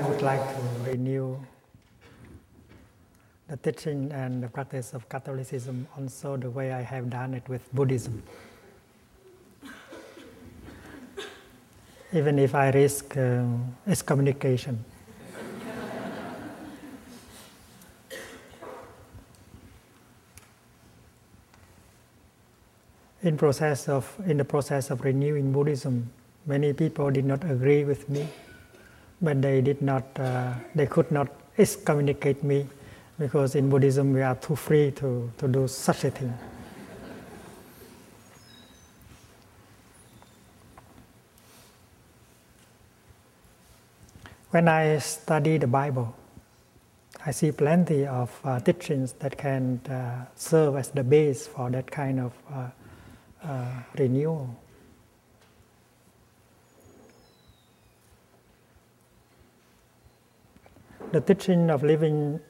would like to renew the teaching and the practice of Catholicism also the way I have done it with Buddhism. Even if I risk uh, excommunication. in process of in the process of renewing Buddhism, many people did not agree with me, but they did not uh, they could not excommunicate me because in Buddhism we are too free to, to do such a thing. When I study the Bible, I see plenty of uh, teachings that can uh, serve as the base for that kind of uh, uh, renewal. The teaching of living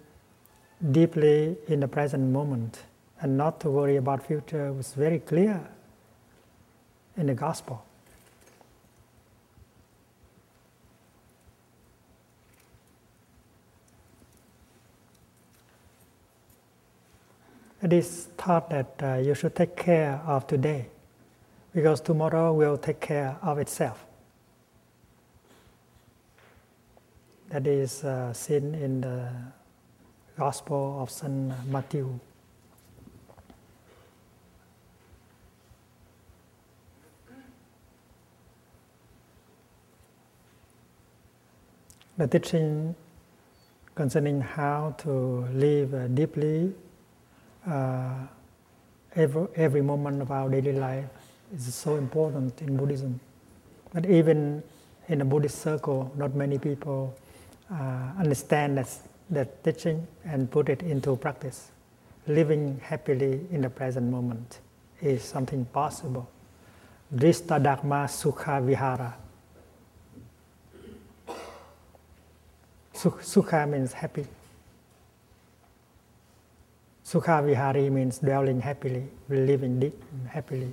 deeply in the present moment and not to worry about future was very clear in the gospel. It is taught that uh, you should take care of today because tomorrow will take care of itself. That is uh, seen in the Gospel of St. Matthew. The teaching concerning how to live uh, deeply uh, every, every moment of our daily life is so important in Buddhism. But even in a Buddhist circle, not many people uh, understand that, that teaching and put it into practice. Living happily in the present moment is something possible. Drista Dharma Sukha Vihara. Sukha means happy. Sukha Vihari means dwelling happily, living deep happily.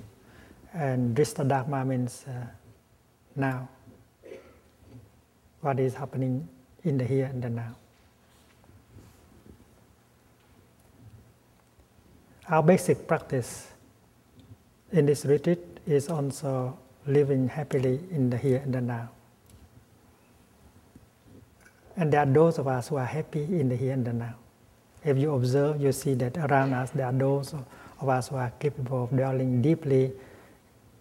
And Drista Dharma means uh, now. What is happening in the here and the now. Our basic practice in this retreat is also living happily in the here and the now. And there are those of us who are happy in the here and the now. If you observe, you see that around us there are those of us who are capable of dwelling deeply,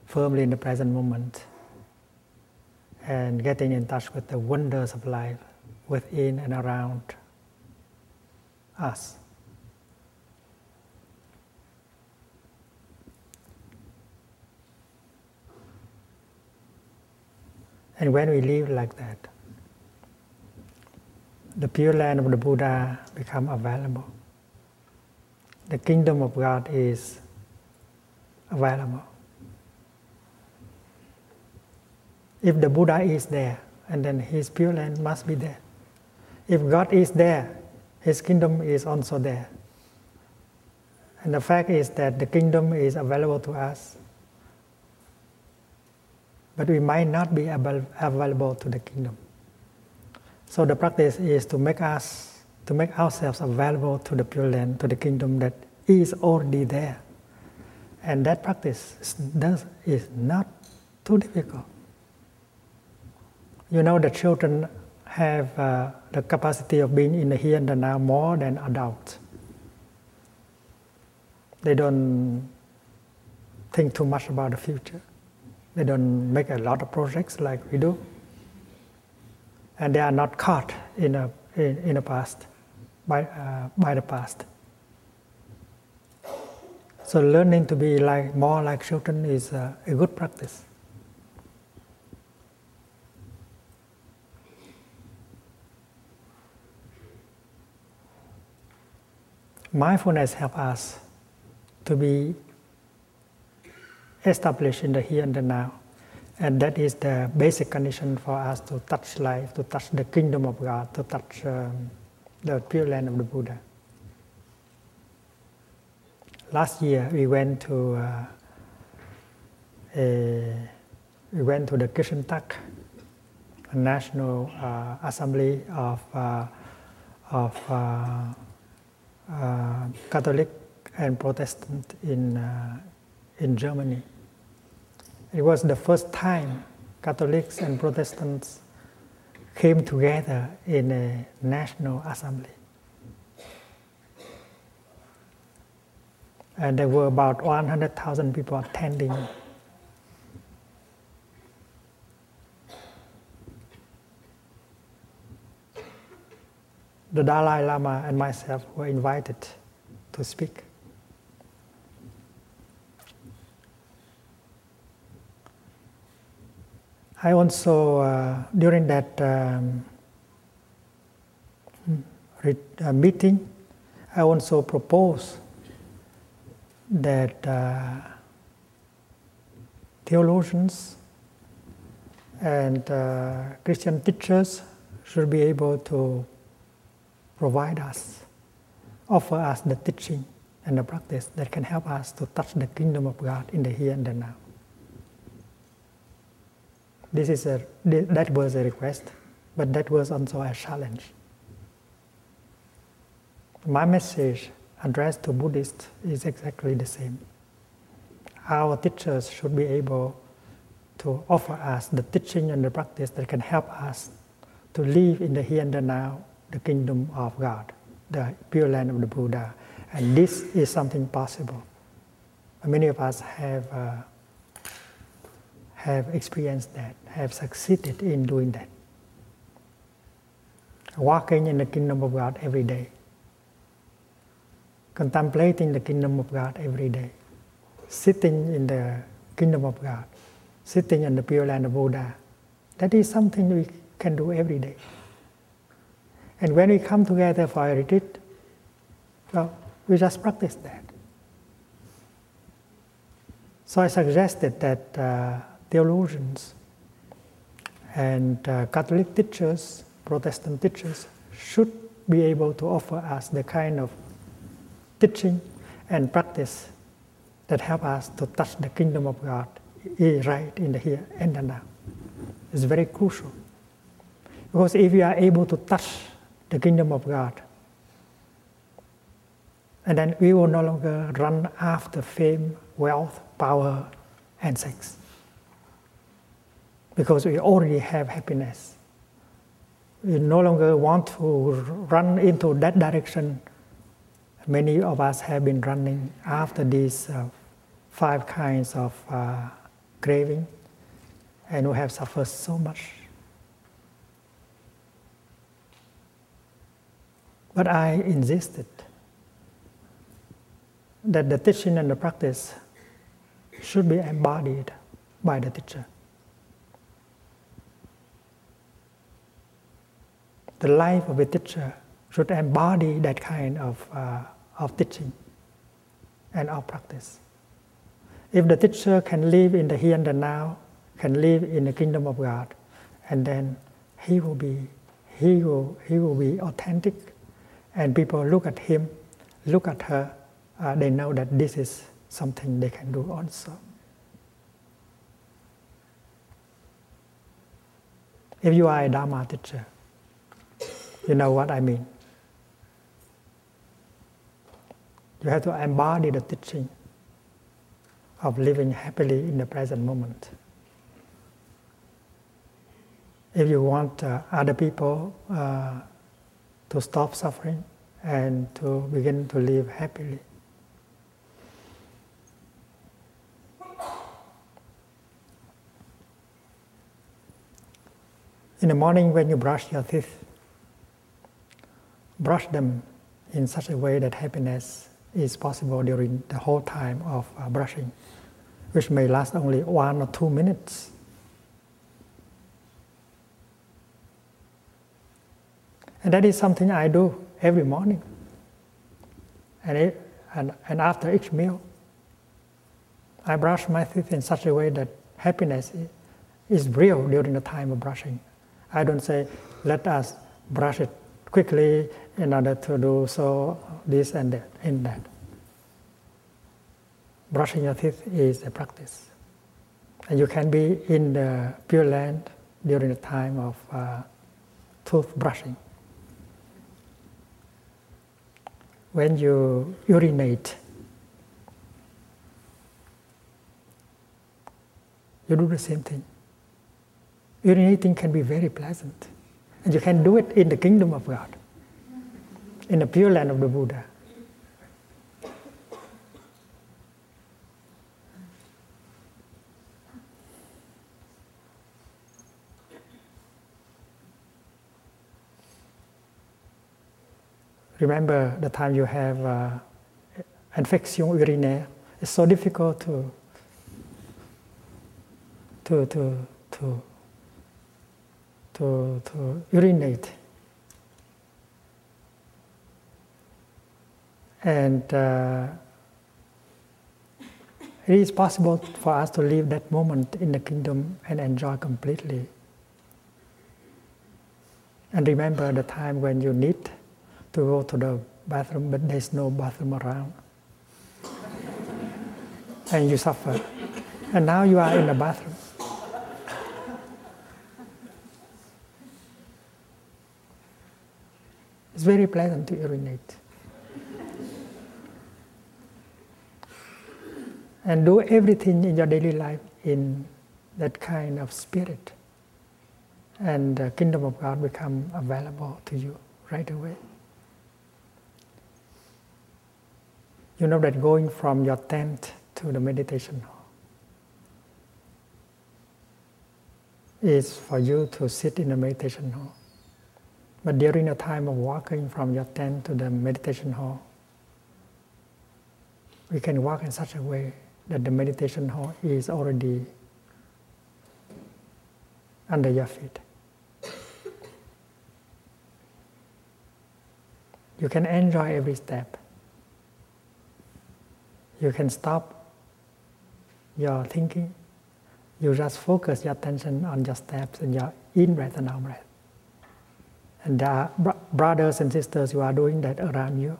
firmly in the present moment, and getting in touch with the wonders of life within and around us. And when we live like that, the pure land of the Buddha become available. The kingdom of God is available. If the Buddha is there, and then his pure land must be there. If God is there, his kingdom is also there. And the fact is that the kingdom is available to us, but we might not be available to the kingdom. So the practice is to make us, to make ourselves available to the Pure Land, to the kingdom that is already there. And that practice does, is not too difficult. You know, the children have uh, the capacity of being in the here and the now more than adults. They don't think too much about the future. They don't make a lot of projects like we do and they are not caught in a in, in the past by uh, by the past. So learning to be like more like children is a, a good practice. Mindfulness helps us to be established in the here and the now. And that is the basic condition for us to touch life, to touch the kingdom of God, to touch um, the pure land of the Buddha. Last year we went to uh, a, we went to the Kishintak, National uh, Assembly of, uh, of uh, Catholic and Protestant in, uh, in Germany. It was the first time Catholics and Protestants came together in a national assembly. And there were about 100,000 people attending. The Dalai Lama and myself were invited to speak. I also, uh, during that um, uh, meeting, I also proposed that uh, theologians and uh, Christian teachers should be able to provide us, offer us the teaching and the practice that can help us to touch the kingdom of God in the here and the now. This is a, that was a request, but that was also a challenge. My message addressed to Buddhists is exactly the same. Our teachers should be able to offer us the teaching and the practice that can help us to live in the here and the now, the kingdom of God, the pure land of the Buddha. And this is something possible. Many of us have, uh, have experienced that, have succeeded in doing that. Walking in the kingdom of God every day contemplating the kingdom of God every day, sitting in the kingdom of God, sitting in the pure land of Buddha. That is something we can do every day. And when we come together for a retreat, well, we just practice that. So I suggested that uh, theologians and uh, Catholic teachers, Protestant teachers, should be able to offer us the kind of teaching and practice that help us to touch the kingdom of God right in the here and the now. It's very crucial. Because if you are able to touch the kingdom of God, and then we will no longer run after fame, wealth, power, and sex. Because we already have happiness. We no longer want to run into that direction many of us have been running after these uh, five kinds of uh, craving, and we have suffered so much. But I insisted that the teaching and the practice should be embodied by the teacher. The life of a teacher should embody that kind of uh, of teaching and of practice. If the teacher can live in the here and the now, can live in the kingdom of God, and then he will be he will he will be authentic, and people look at him, look at her, uh, they know that this is something they can do also. If you are a Dharma teacher, you know what I mean. You have to embody the teaching of living happily in the present moment. If you want uh, other people uh, to stop suffering and to begin to live happily, In the morning, when you brush your teeth, brush them in such a way that happiness is possible during the whole time of uh, brushing, which may last only one or two minutes. And that is something I do every morning. And, it, and, and after each meal, I brush my teeth in such a way that happiness is real during the time of brushing. I don't say, let us brush it quickly in order to do so this and that in that. Brushing your teeth is a practice. And you can be in the Pure Land during the time of uh, toothbrushing. When you urinate, you do the same thing. Urinating can be very pleasant, and you can do it in the kingdom of God, in the pure land of the Buddha. Remember the time you have uh, infection urinaire. It's so difficult to to to to to, to urinate. And uh, it is possible for us to live that moment in the kingdom and enjoy completely. And remember the time when you need to go to the bathroom, but there's no bathroom around. and you suffer. And now you are in the bathroom. It's very pleasant to urinate. and do everything in your daily life in that kind of spirit. And the kingdom of God become available to you right away. You know that going from your tent to the meditation hall is for you to sit in the meditation hall. But during the time of walking from your tent to the meditation hall, we can walk in such a way that the meditation hall is already under your feet. You can enjoy every step you can stop your thinking. You just focus your attention on your steps and your in breath and out breath. And there are brothers and sisters who are doing that around you.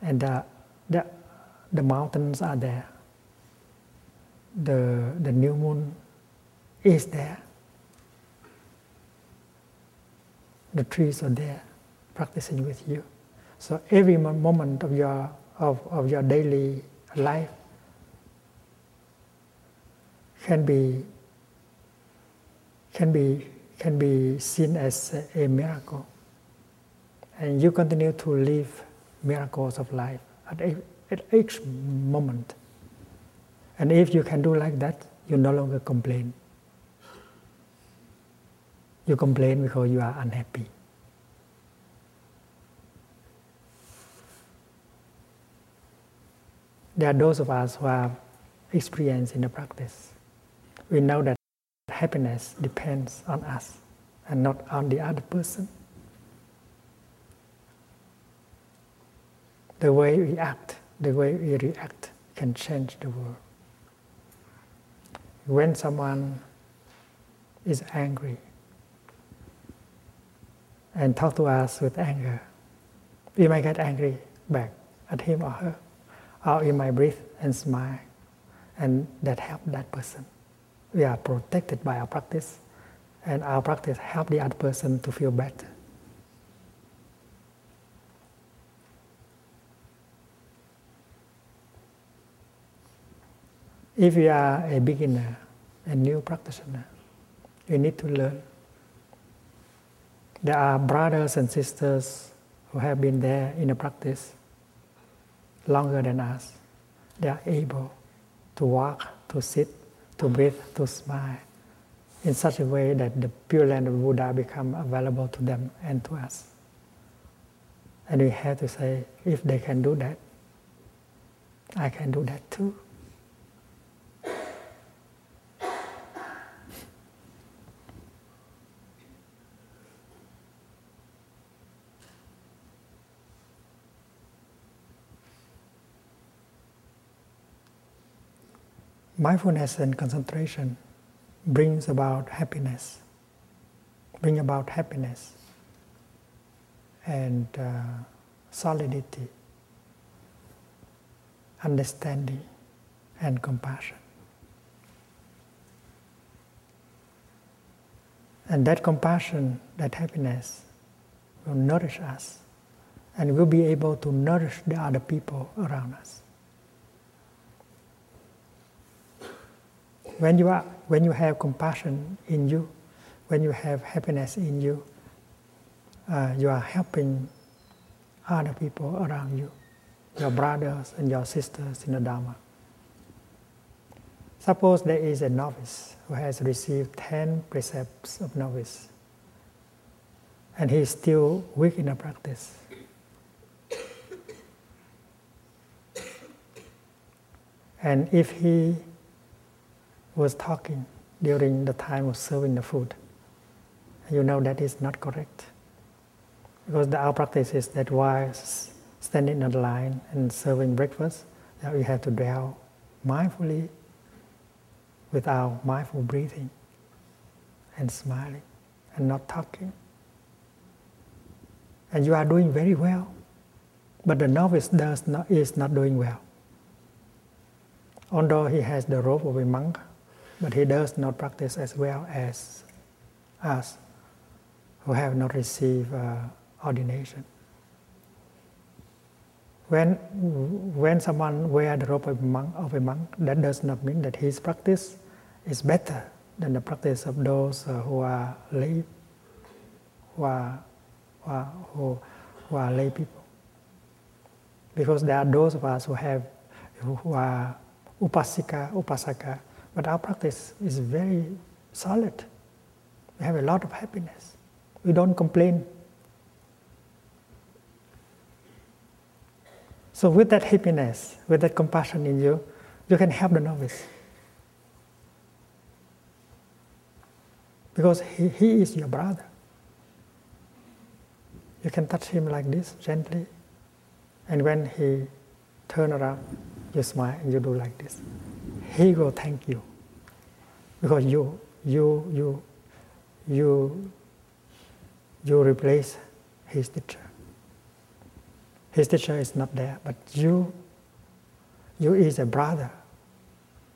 And the, the, the mountains are there. The, the new moon is there. The trees are there practicing with you. So every moment of your of, of your daily life can be can be can be seen as a, miracle. And you continue to live miracles of life at, at each moment. And if you can do like that you no longer complain. You complain because you are unhappy There are those of us who have experience in the practice. We know that happiness depends on us and not on the other person. The way we act, the way we react can change the world. When someone is angry and talk to us with anger, we might get angry back at him or her out in my breath and smile. And that helped that person. We are protected by our practice, and our practice help the other person to feel better. If you are a beginner, a new practitioner, you need to learn. There are brothers and sisters who have been there in the practice longer than us. They are able to walk, to sit, to breathe, to smile in such a way that the pure land of Buddha become available to them and to us. And we have to say, if they can do that, I can do that too. Mindfulness and concentration brings about happiness, bring about happiness and uh, solidity, understanding, and compassion. And that compassion, that happiness will nourish us and we'll be able to nourish the other people around us. When you, are, when you have compassion in you, when you have happiness in you, uh, you are helping other people around you, your brothers and your sisters in the Dharma. Suppose there is a novice who has received 10 precepts of novice and he is still weak in the practice. And if he was talking during the time of serving the food, you know that is not correct. Because the, our practice is that while standing in the line and serving breakfast, that we have to dwell mindfully without mindful breathing and smiling and not talking. And you are doing very well, but the novice does not, is not doing well. Although he has the robe of a monk, but he does not practice as well as us who have not received uh, ordination. When, when someone wears the robe of a, monk, of a monk, that does not mean that his practice is better than the practice of those uh, who are lay, who are, who are, who, who are lay people. Because there are those of us who have, who are upasika, upasaka, but our practice is very solid. We have a lot of happiness. We don't complain. So, with that happiness, with that compassion in you, you can help the novice. Because he, he is your brother. You can touch him like this gently, and when he turn around, you smile and you do like this. He will thank you because you you you you you replace his teacher. His teacher is not there, but you you is a brother,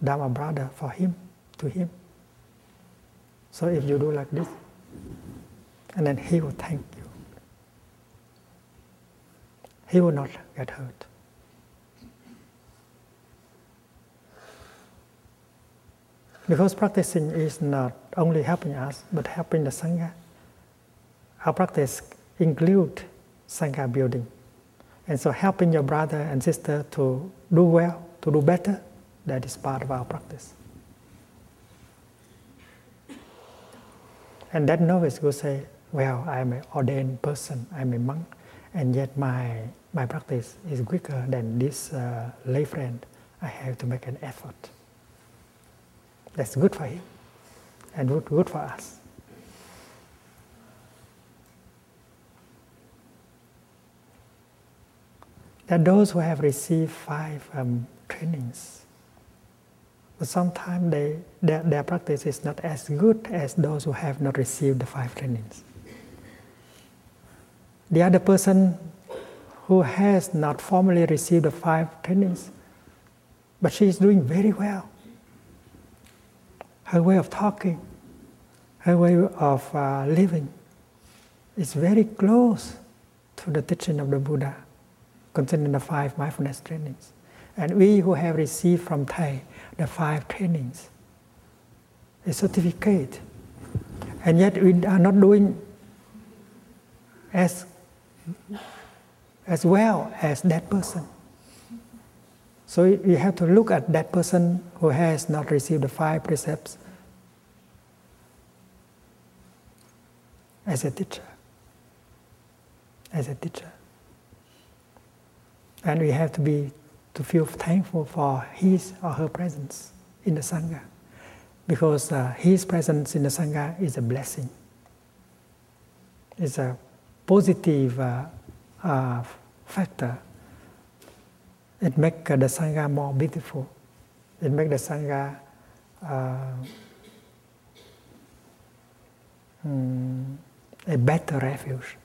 Dharma brother for him, to him. So if you do like this, and then he will thank you. He will not get hurt. Because practicing is not only helping us, but helping the Sangha. Our practice include Sangha building. And so helping your brother and sister to do well, to do better, that is part of our practice. And that novice will say, well, I'm an ordained person, I'm a monk, and yet my, my practice is weaker than this uh, lay friend. I have to make an effort. That's good for him and good, for us. There are those who have received five um, trainings, but sometimes they, their, their practice is not as good as those who have not received the five trainings. The other person who has not formally received the five trainings, but she is doing very well her way of talking, her way of uh, living is very close to the teaching of the Buddha concerning the five mindfulness trainings. And we who have received from Thầy the five trainings, a certificate, and yet we are not doing as, as well as that person. So you have to look at that person who has not received the five precepts as a teacher. As a teacher. And we have to be to feel thankful for his or her presence in the Sangha. Because uh, his presence in the Sangha is a blessing. It's a positive uh, uh, factor it makes the Sangha more beautiful. It makes the Sangha uh, um, a better refuge.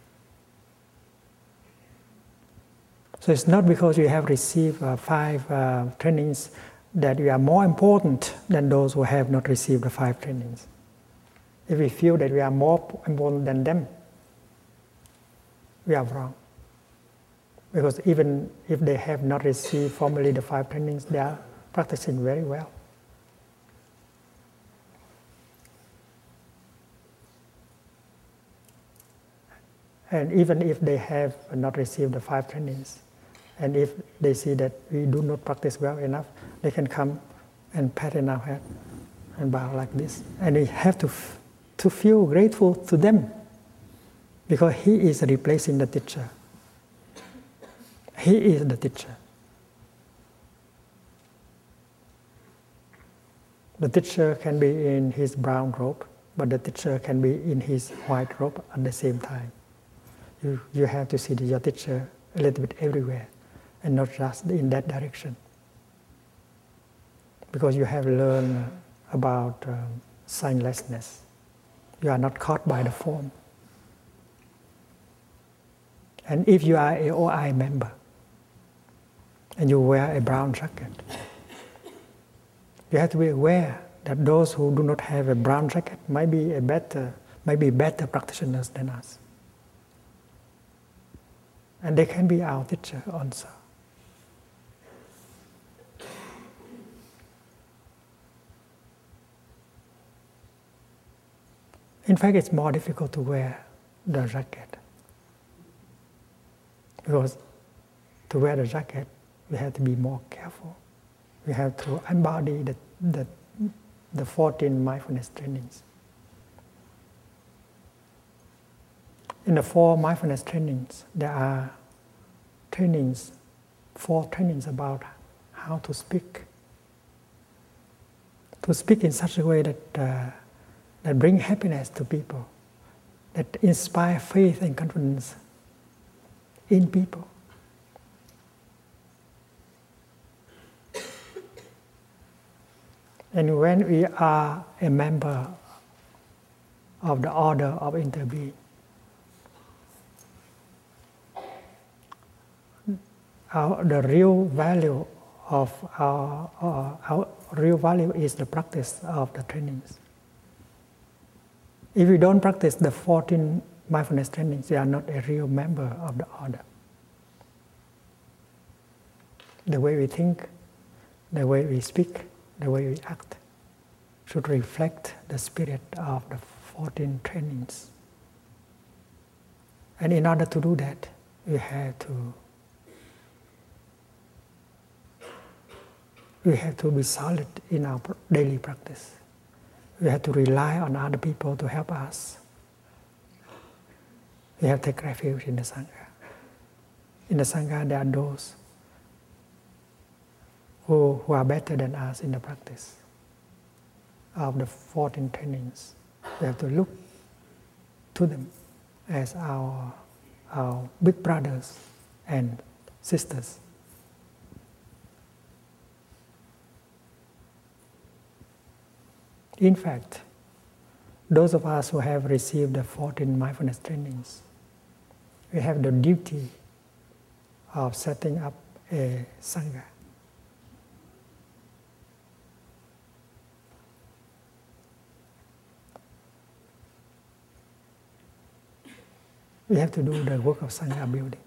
So it's not because you have received uh, five uh, trainings that you are more important than those who have not received the five trainings. If we feel that we are more important than them, we are wrong. Because even if they have not received formally the five trainings, they are practicing very well. And even if they have not received the five trainings, and if they see that we do not practice well enough, they can come and pat in our head and bow like this. And we have to, f- to feel grateful to them because he is replacing the teacher. He is the teacher. The teacher can be in his brown robe, but the teacher can be in his white robe at the same time. You, you have to see your teacher a little bit everywhere and not just in that direction. Because you have learned about um, signlessness. You are not caught by the form. And if you are a OI member and you wear a brown jacket, you have to be aware that those who do not have a brown jacket might be a better, might be better practitioners than us. And they can be our teacher also. In fact, it's more difficult to wear the jacket. Because to wear the jacket, we have to be more careful. We have to embody the, the, the 14 mindfulness trainings. In the four mindfulness trainings, there are trainings, four trainings about how to speak. To speak in such a way that, uh, that bring happiness to people, that inspire faith and confidence in people. And when we are a member of the order of interbeing, our, the real value of our, uh, our real value is the practice of the trainings. If we don't practice the 14 mindfulness trainings, you are not a real member of the order. The way we think, the way we speak, the way we act should reflect the spirit of the 14 trainings. And in order to do that, we have to we have to be solid in our daily practice. We have to rely on other people to help us. We have to take refuge in the Sangha. In the Sangha, there are those who, who are better than us in the practice of the 14 trainings. We have to look to them as our, our big brothers and sisters. In fact, those of us who have received the 14 mindfulness trainings, we have the duty of setting up a Sangha. We have to do the work of Sangha building.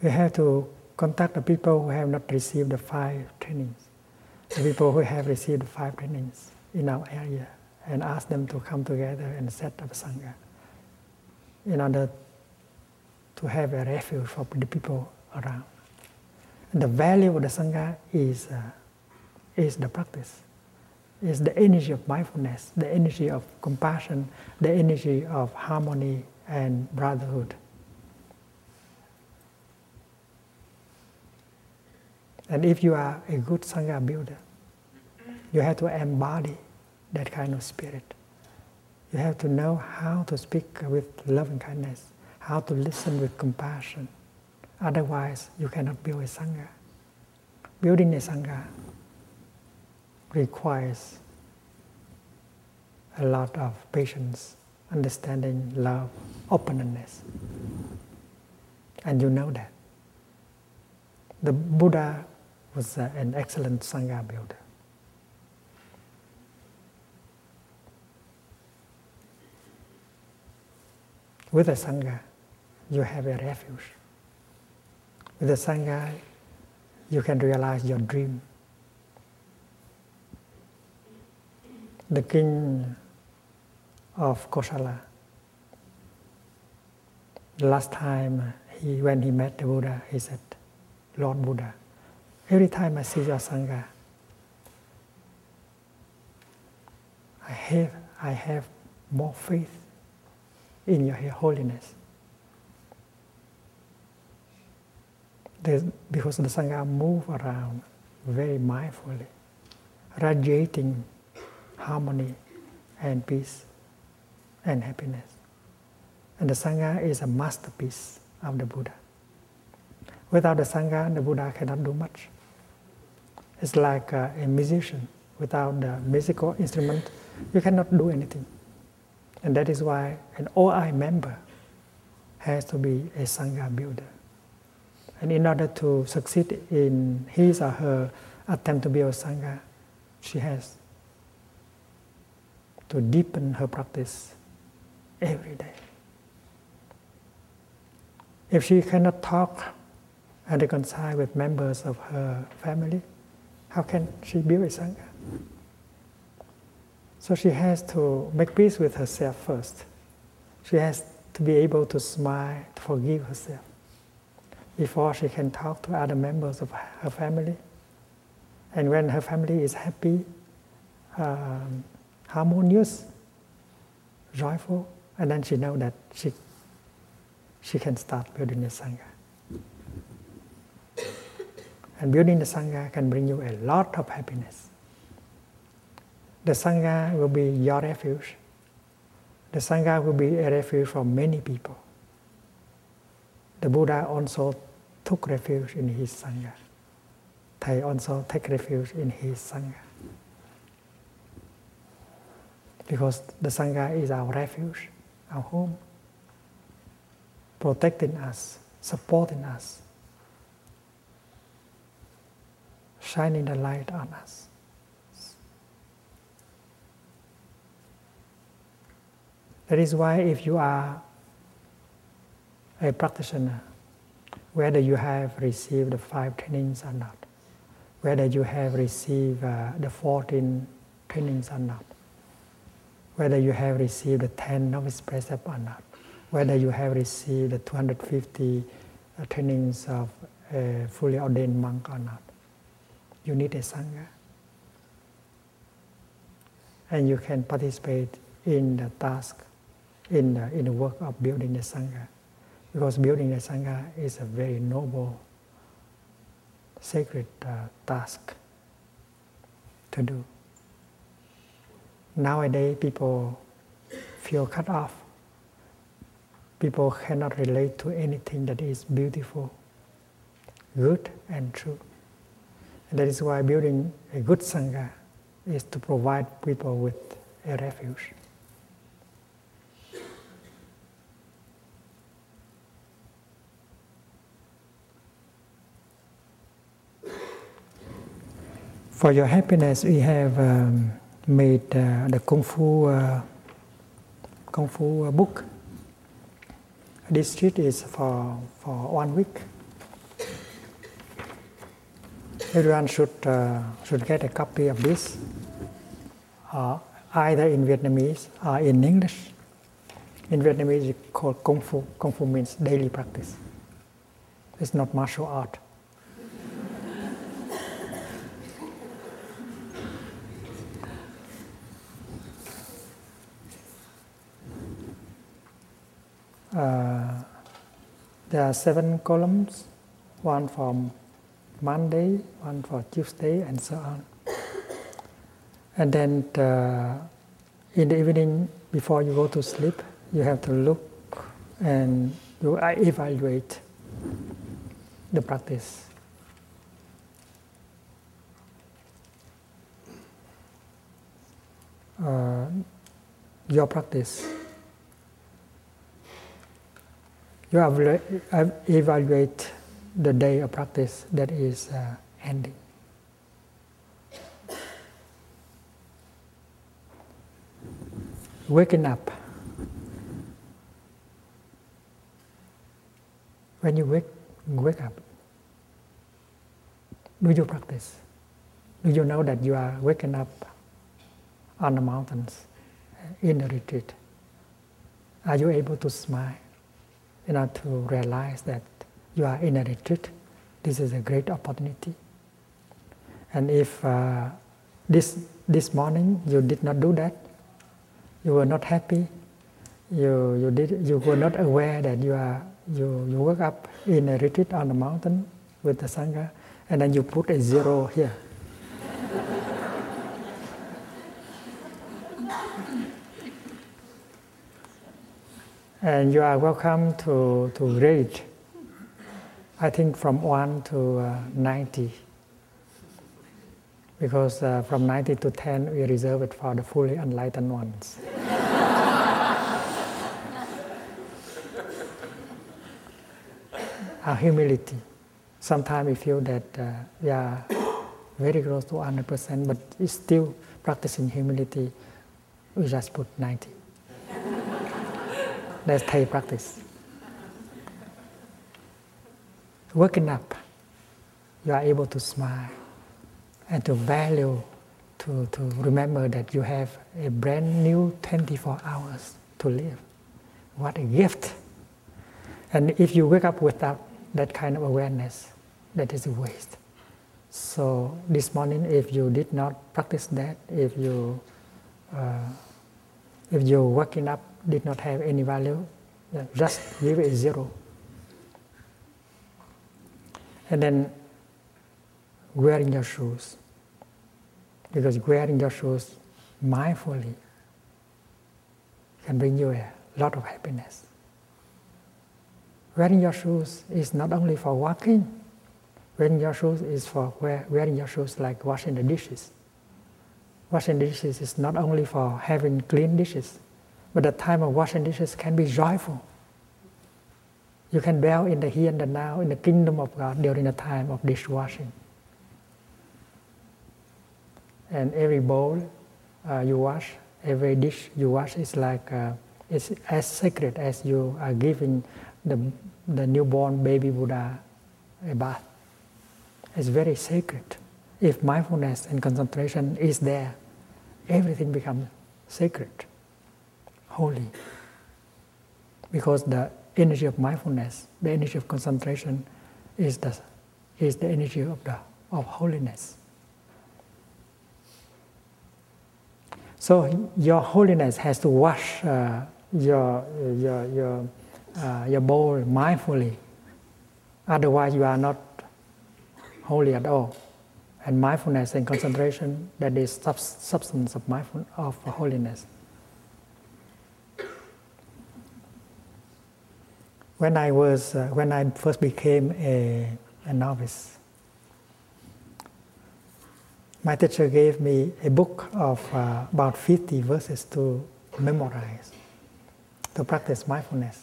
We have to contact the people who have not received the five trainings, the people who have received the five trainings in our area, and ask them to come together and set up Sangha in order to have a refuge for the people around. And the value of the Sangha is, uh, is the practice, is the energy of mindfulness, the energy of compassion, the energy of harmony and brotherhood. And if you are a good Sangha builder, you have to embody that kind of spirit. You have to know how to speak with love and kindness, how to listen with compassion. Otherwise, you cannot build a Sangha. Building a Sangha requires a lot of patience, understanding, love, openness. And you know that. The Buddha was uh, an excellent Sangha builder. With a Sangha, you have a refuge. With a Sangha, you can realize your dream. The king of Kosala the last time he, when he met the Buddha, he said, Lord Buddha, every time I see your Sangha, I have, I have more faith in your holiness. There's, because the Sangha move around very mindfully, radiating harmony and peace and happiness. And the Sangha is a masterpiece of the Buddha. Without the Sangha, the Buddha cannot do much. It's like a, musician. Without the musical instrument, you cannot do anything. And that is why an OI member has to be a Sangha builder. And in order to succeed in his or her attempt to build a Sangha, she has to deepen her practice every day. If she cannot talk and reconcile with members of her family, how can she build a Sangha? So she has to make peace with herself first. She has to be able to smile, to forgive herself before she can talk to other members of her family. And when her family is happy, um, harmonious, joyful, and then she knows that she, she can start building the Sangha. And building the Sangha can bring you a lot of happiness. The Sangha will be your refuge. The Sangha will be a refuge for many people. The Buddha also took refuge in his Sangha. Thầy also take refuge in his Sangha. Because the Sangha is our refuge, our home, protecting us, supporting us, shining the light on us. That is why if you are a practitioner, whether you have received the five trainings or not, whether you have received uh, the 14 trainings or not, whether you have received the 10 novice precepts or not, whether you have received the 250 uh, trainings of a fully ordained monk or not, you need a Sangha. And you can participate in the task, in the, in the work of building the Sangha. Because building the Sangha is a very noble, sacred uh, task to do. Nowadays, people feel cut off. People cannot relate to anything that is beautiful, good, and true. And that is why building a good Sangha is to provide people with a refuge. For your happiness, we have um, made uh, the Kung Fu, uh, Kung Fu uh, book. This sheet is for, for one week. Everyone should, uh, should get a copy of this, uh, either in Vietnamese or in English. In Vietnamese, it's called Kung Fu. Kung Fu means daily practice. It's not martial art. Uh, there are seven columns, one for Monday, one for Tuesday, and so on. And then uh, in the evening, before you go to sleep, you have to look and you evaluate the practice. Uh, your practice you have evaluate the day of practice that is uh, ending. Waking up. when you wake, wake up, do you practice? Do you know that you are waking up on the mountains in a retreat? Are you able to smile in order to realize that you are in a retreat? This is a great opportunity. And if uh, this, this morning you did not do that, you were not happy, you, you, did, you were not aware that you, are, you, you woke up in a retreat on the mountain with the Sangha, and then you put a zero here. And you are welcome to, to rate, I think from 1 to uh, 90. Because uh, from 90 to 10, we reserve it for the fully enlightened ones. Our humility. Sometimes we feel that uh, we are very close to 100%, but still practicing humility, we just put 90. That's Thai practice. Waking up, you are able to smile and to value, to, to remember that you have a brand new 24 hours to live. What a gift! And if you wake up without that kind of awareness, that is a waste. So this morning, if you did not practice that, if you uh, if your waking up did not have any value, just give it zero. And then wearing your shoes. Because wearing your shoes mindfully can bring you a lot of happiness. Wearing your shoes is not only for walking, wearing your shoes is for wearing your shoes like washing the dishes. Washing the dishes is not only for having clean dishes, but the time of washing dishes can be joyful. You can dwell in the here and the now, in the kingdom of God during the time of dishwashing. And every bowl uh, you wash, every dish you wash is like uh, it's as sacred as you are giving the, the newborn baby Buddha a bath. It's very sacred. If mindfulness and concentration is there, everything becomes sacred holy. Because the energy of mindfulness, the energy of concentration, is the, is the energy of, the, of holiness. So your holiness has to wash uh, your, your, your, uh, your bowl mindfully. Otherwise, you are not holy at all. And mindfulness and concentration, that is substance of, mindful, of holiness. When I was uh, when I first became a, a novice, my teacher gave me a book of uh, about 50 verses to memorize, to practice mindfulness.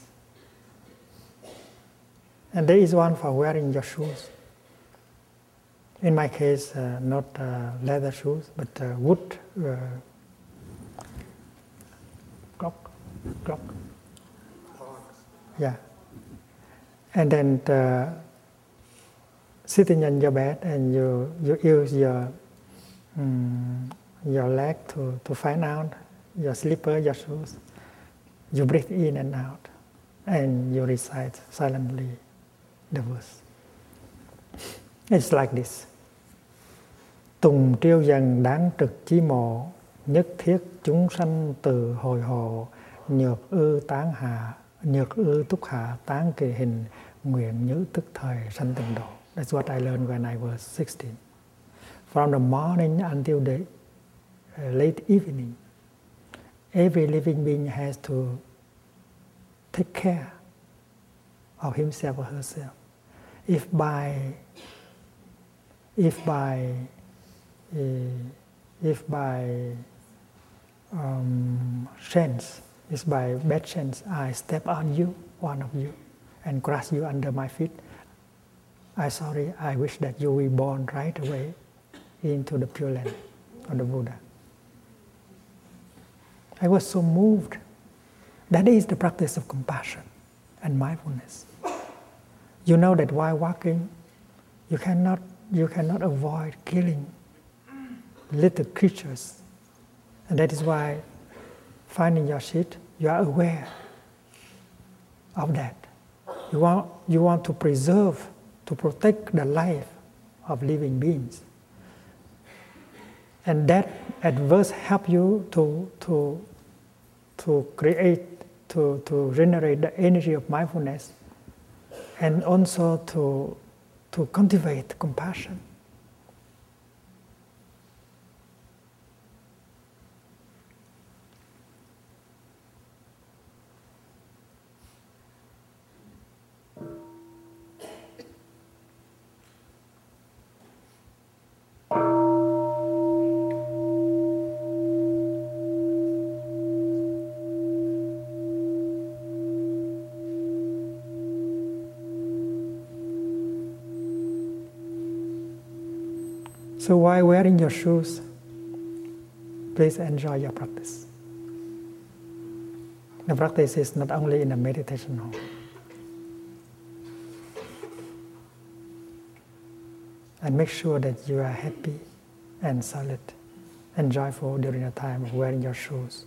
And there is one for wearing your shoes. In my case, uh, not uh, leather shoes, but uh, wood uh, clock, clock. Yeah, and then the, sitting on your bed and you, you use your um, your leg to, to find out your slipper, your shoes. You breathe in and out, and you recite silently the verse. It's like this. Tùng triêu dần đáng trực chi mộ, nhất thiết chúng sanh từ hồi hồ, nhược ư tán hạ nhược ư túc hạ tán kỳ hình nguyện nhữ tức thời sanh tịnh độ. That's what I learned when I was 16. From the morning until the uh, late evening, every living being has to take care of himself or herself. If by if by uh, if by um, chance it's by bad chance I step on you, one of you, and crush you under my feet. I sorry, I wish that you were born right away into the pure land of the Buddha. I was so moved. That is the practice of compassion and mindfulness. you know that while walking, you cannot, you cannot avoid killing little creatures. And that is why finding your seat, you are aware of that. You want, you want to preserve, to protect the life of living beings. And that at first help you to, to, to create, to, to generate the energy of mindfulness and also to, to cultivate compassion. So while wearing your shoes, please enjoy your practice. The practice is not only in the meditation hall. And make sure that you are happy and solid and joyful during the time of wearing your shoes.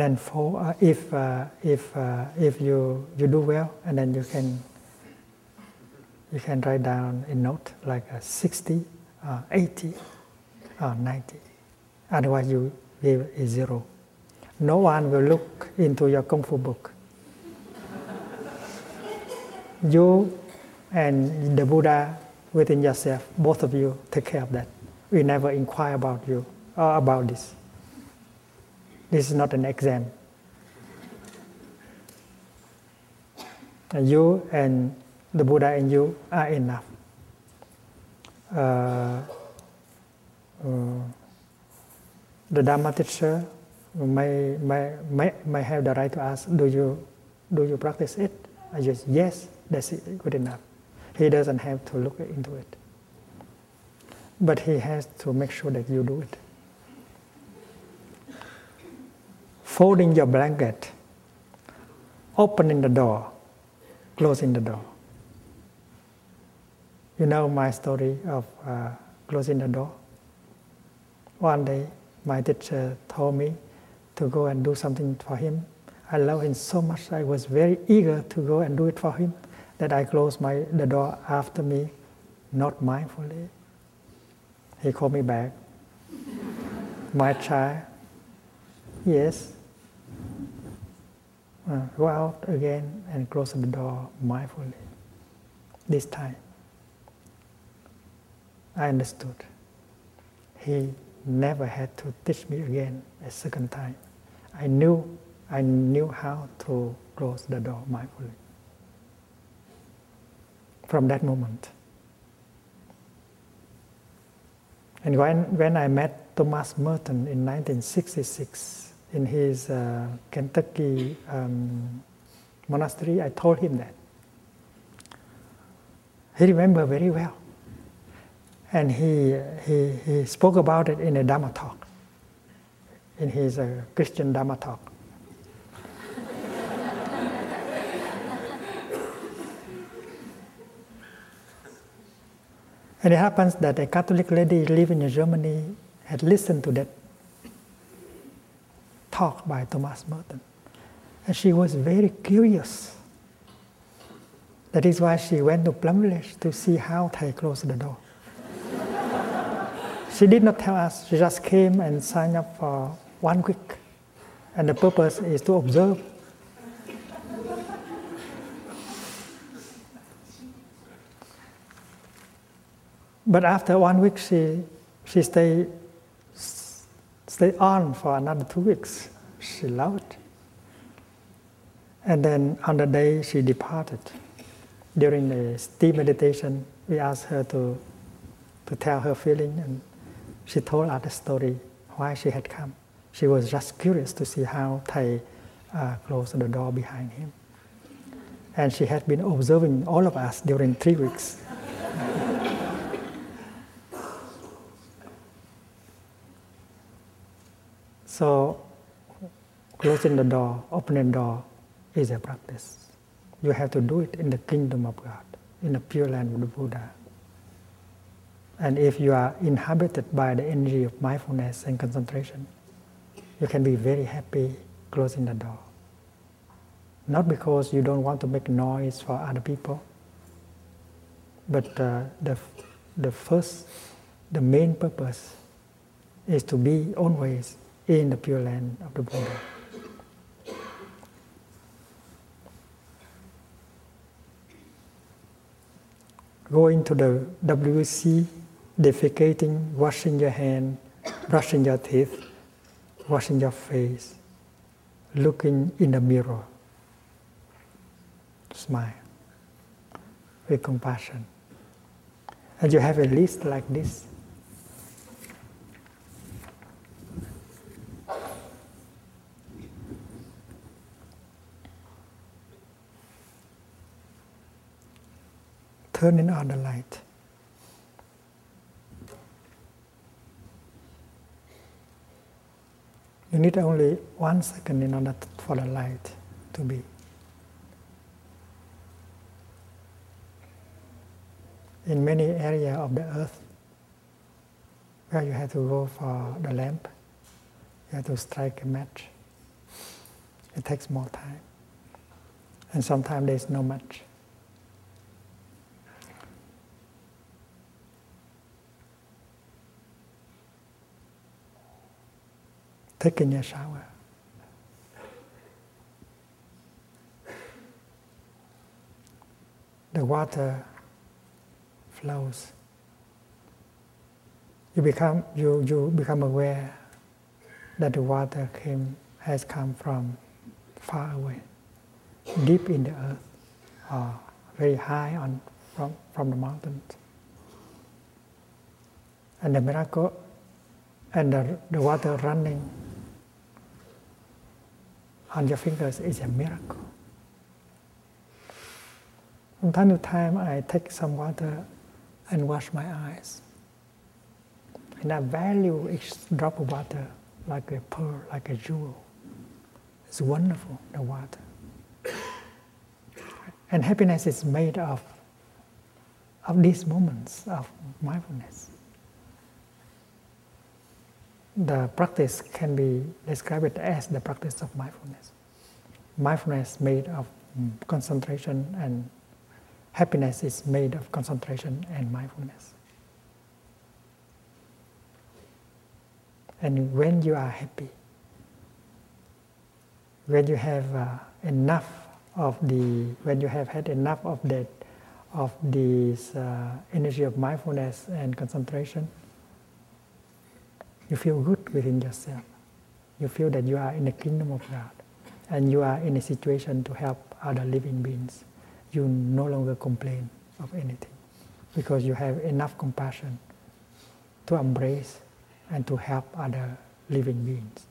Then for uh, if uh, if uh, if you you do well, and then you can you can write down a note like a 60, uh, 80, or 90. Otherwise, you give a zero. No one will look into your kung fu book. you and the Buddha within yourself, both of you, take care of that. We never inquire about you or about this. This is not an exam. And You and the Buddha and you are enough. Uh, uh, the Dharma teacher may, may, may, may have the right to ask, do you, do you practice it? I just, yes, that's it, good enough. He doesn't have to look into it. But he has to make sure that you do it. Folding your blanket, opening the door, closing the door. You know my story of uh, closing the door? One day, my teacher told me to go and do something for him. I love him so much, I was very eager to go and do it for him that I closed my, the door after me, not mindfully. He called me back. my child, yes, uh, go out again and close the door mindfully. This time, I understood. He never had to teach me again a second time. I knew, I knew how to close the door mindfully. From that moment. And when, when I met Thomas Merton in 1966, in his uh, Kentucky um, monastery, I told him that. He remembered very well. And he, he, he spoke about it in a Dharma talk, in his uh, Christian Dharma talk. and it happens that a Catholic lady living in Germany had listened to that talk by Thomas Merton. And she was very curious. That is why she went to Plum Village to see how Thầy closed the door. she did not tell us, she just came and signed up for one week. And the purpose is to observe. But after one week, she, she stayed stay on for another two weeks. She loved. And then on the day she departed, during the deep meditation, we asked her to, to tell her feeling, and she told us the story why she had come. She was just curious to see how Thầy uh, closed the door behind him. And she had been observing all of us during three weeks. So, closing the door, opening the door is a practice. You have to do it in the kingdom of God, in the pure land of the Buddha. And if you are inhabited by the energy of mindfulness and concentration, you can be very happy closing the door. Not because you don't want to make noise for other people, but uh, the, the first, the main purpose is to be always in the pure land of the Buddha. Going to the WC, defecating, washing your hand, brushing your teeth, washing your face, looking in the mirror, smile with compassion. And you have a list like this. Turning on the light. You need only one second in order for the light to be. In many areas of the earth, where you have to go for the lamp, you have to strike a match. It takes more time. And sometimes there's no match. Taking a shower. The water flows. You become you, you become aware that the water came has come from far away, deep in the earth, or very high on from, from the mountains. And the miracle and the, the water running on your fingers is a miracle. From time to time, I take some water and wash my eyes. And I value each drop of water like a pearl, like a jewel. It's wonderful, the water. And happiness is made of, of these moments of mindfulness. The practice can be described as the practice of mindfulness. Mindfulness made of concentration and happiness is made of concentration and mindfulness. And when you are happy, when you have uh, enough of the, when you have had enough of that, of this uh, energy of mindfulness and concentration, you feel good within yourself. You feel that you are in the kingdom of God, and you are in a situation to help other living beings you no longer complain of anything because you have enough compassion to embrace and to help other living beings.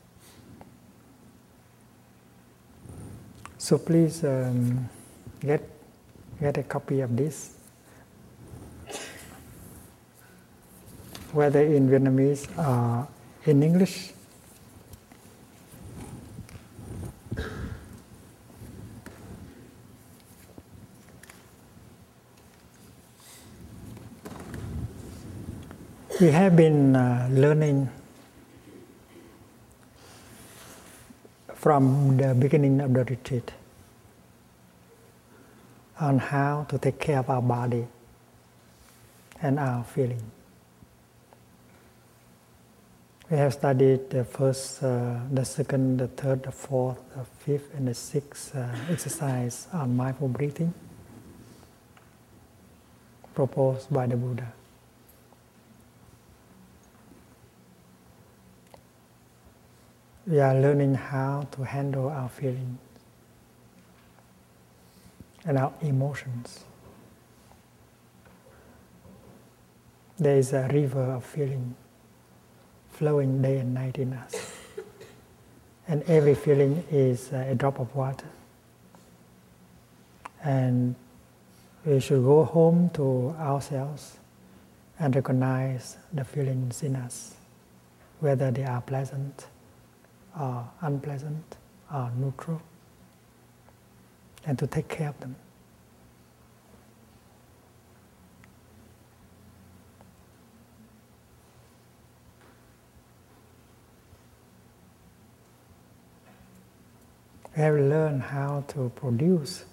So please um, get, get a copy of this, whether in Vietnamese or in English. We have been uh, learning from the beginning of the retreat on how to take care of our body and our feeling. We have studied the first, uh, the second, the third, the fourth, the fifth, and the sixth uh, exercise on mindful breathing proposed by the Buddha. we are learning how to handle our feelings and our emotions. There is a river of feeling flowing day and night in us. And every feeling is uh, a drop of water. And we should go home to ourselves and recognize the feelings in us, whether they are pleasant or unpleasant or neutral, and to take care of them. We have learned how to produce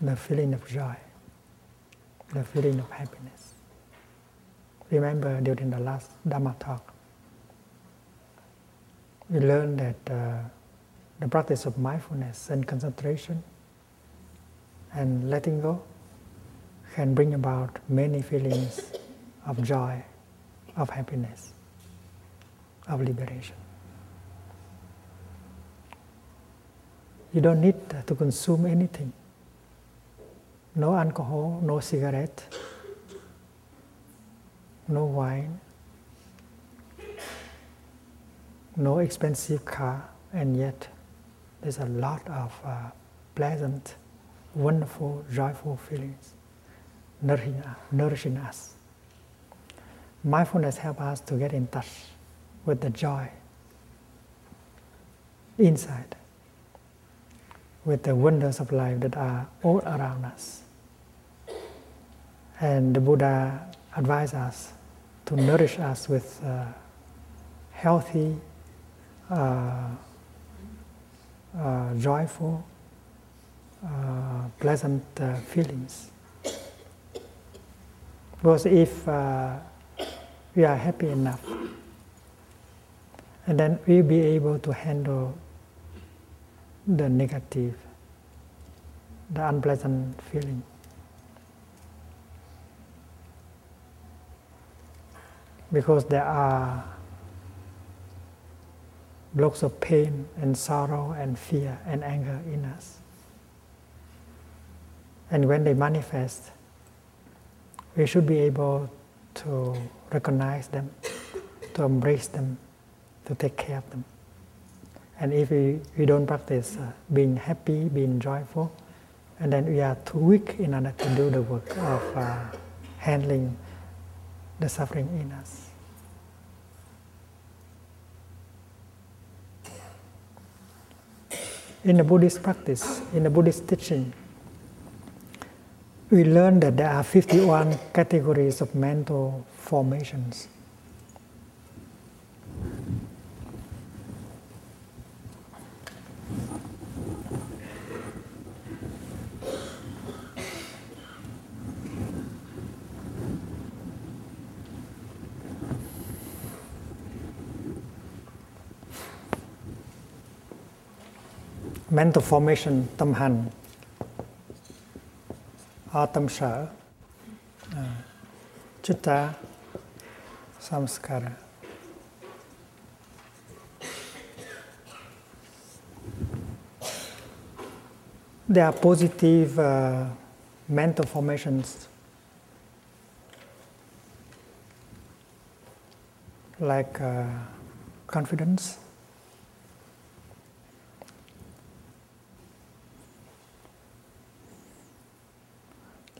the feeling of joy, the feeling of happiness. Remember during the last Dhamma talk, we learned that uh, the practice of mindfulness and concentration and letting go can bring about many feelings of joy, of happiness, of liberation. You don't need to consume anything. No alcohol, no cigarette, no wine, no expensive car, and yet there's a lot of uh, pleasant, wonderful, joyful feelings nourishing, nourishing us. Mindfulness helps us to get in touch with the joy inside, with the wonders of life that are all around us. And the Buddha advised us to nourish us with uh, healthy, uh, uh, joyful, uh, pleasant uh, feelings. Because if uh, we are happy enough, and then we'll be able to handle the negative, the unpleasant feeling. Because there are blocks of pain and sorrow and fear and anger in us. And when they manifest, we should be able to recognize them, to embrace them, to take care of them. And if we, we don't practice uh, being happy, being joyful, and then we are too weak in order to do the work of uh, handling the suffering in us. In the Buddhist practice, in the Buddhist teaching, we learn that there are 51 categories of mental formations. Mental formation tâm hành sở à, chitta. Samskara. There are positive uh, mental formations. Like uh, confidence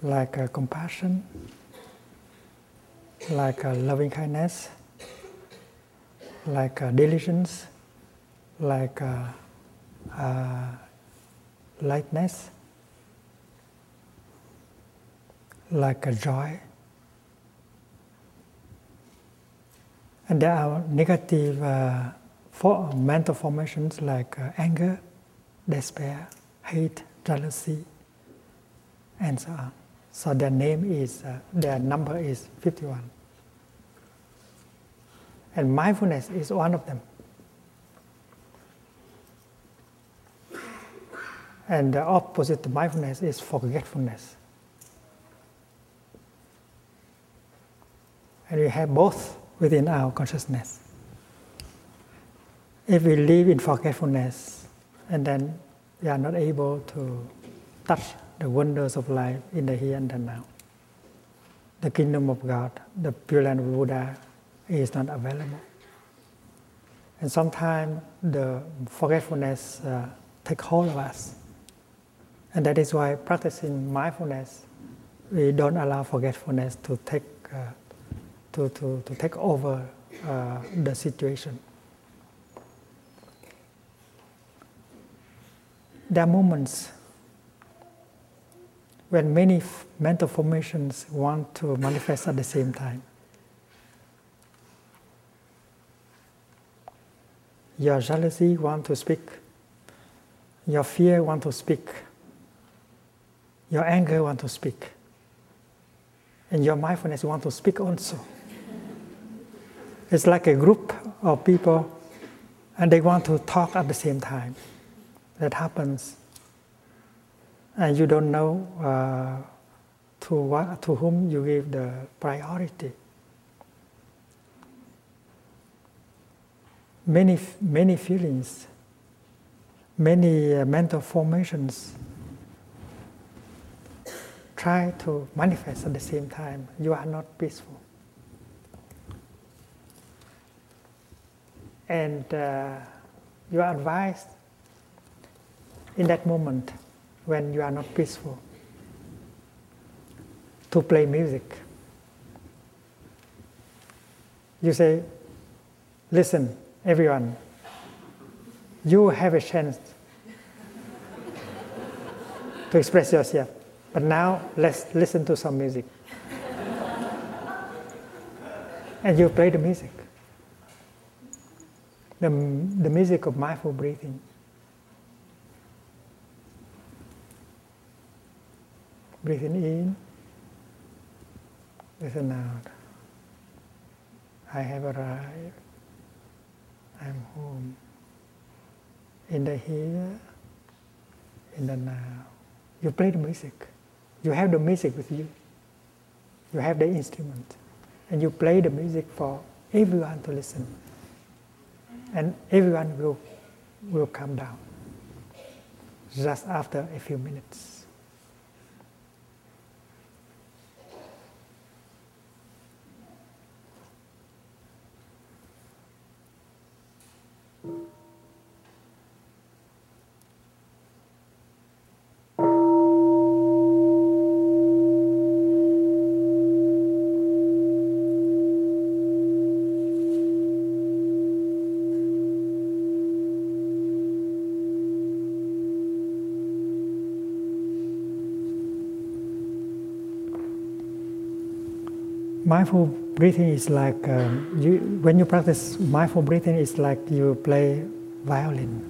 like uh, compassion, like uh, loving kindness, like uh, diligence, like uh, uh, lightness, like joy. And there are negative uh, for mental formations like anger, despair, hate, jealousy, and so on. So their name is, uh, their number is 51. And mindfulness is one of them. And the opposite to mindfulness is forgetfulness. And we have both within our consciousness. If we live in forgetfulness, and then we are not able to touch the wonders of life in the here and the now. The kingdom of God, the Pure Land of Buddha, is not available. And sometimes the forgetfulness uh, take hold of us. And that is why practicing mindfulness, we don't allow forgetfulness to take, uh, to, to, to take over uh, the situation. There are moments when many mental formations want to manifest at the same time. Your jealousy want to speak. Your fear want to speak. Your anger want to speak. And your mindfulness want to speak also. It's like a group of people and they want to talk at the same time. That happens. And you don't know uh, to, what, to whom you give the priority. Many, many feelings, many uh, mental formations try to manifest at the same time. You are not peaceful. And uh, you are advised in that moment when you are not peaceful to play music. You say, listen, everyone, you have a chance to express yourself. But now let's listen to some music. and you play the music the, the music of mindful breathing. Breathing in, breathing out. I have arrived. I'm home. In the here, in the now. You play the music. You have the music with you. You have the instrument. And you play the music for everyone to listen and everyone will, will come down just after a few minutes. Mindful breathing is like um, you, when you practice mindful breathing, it's like you play violin.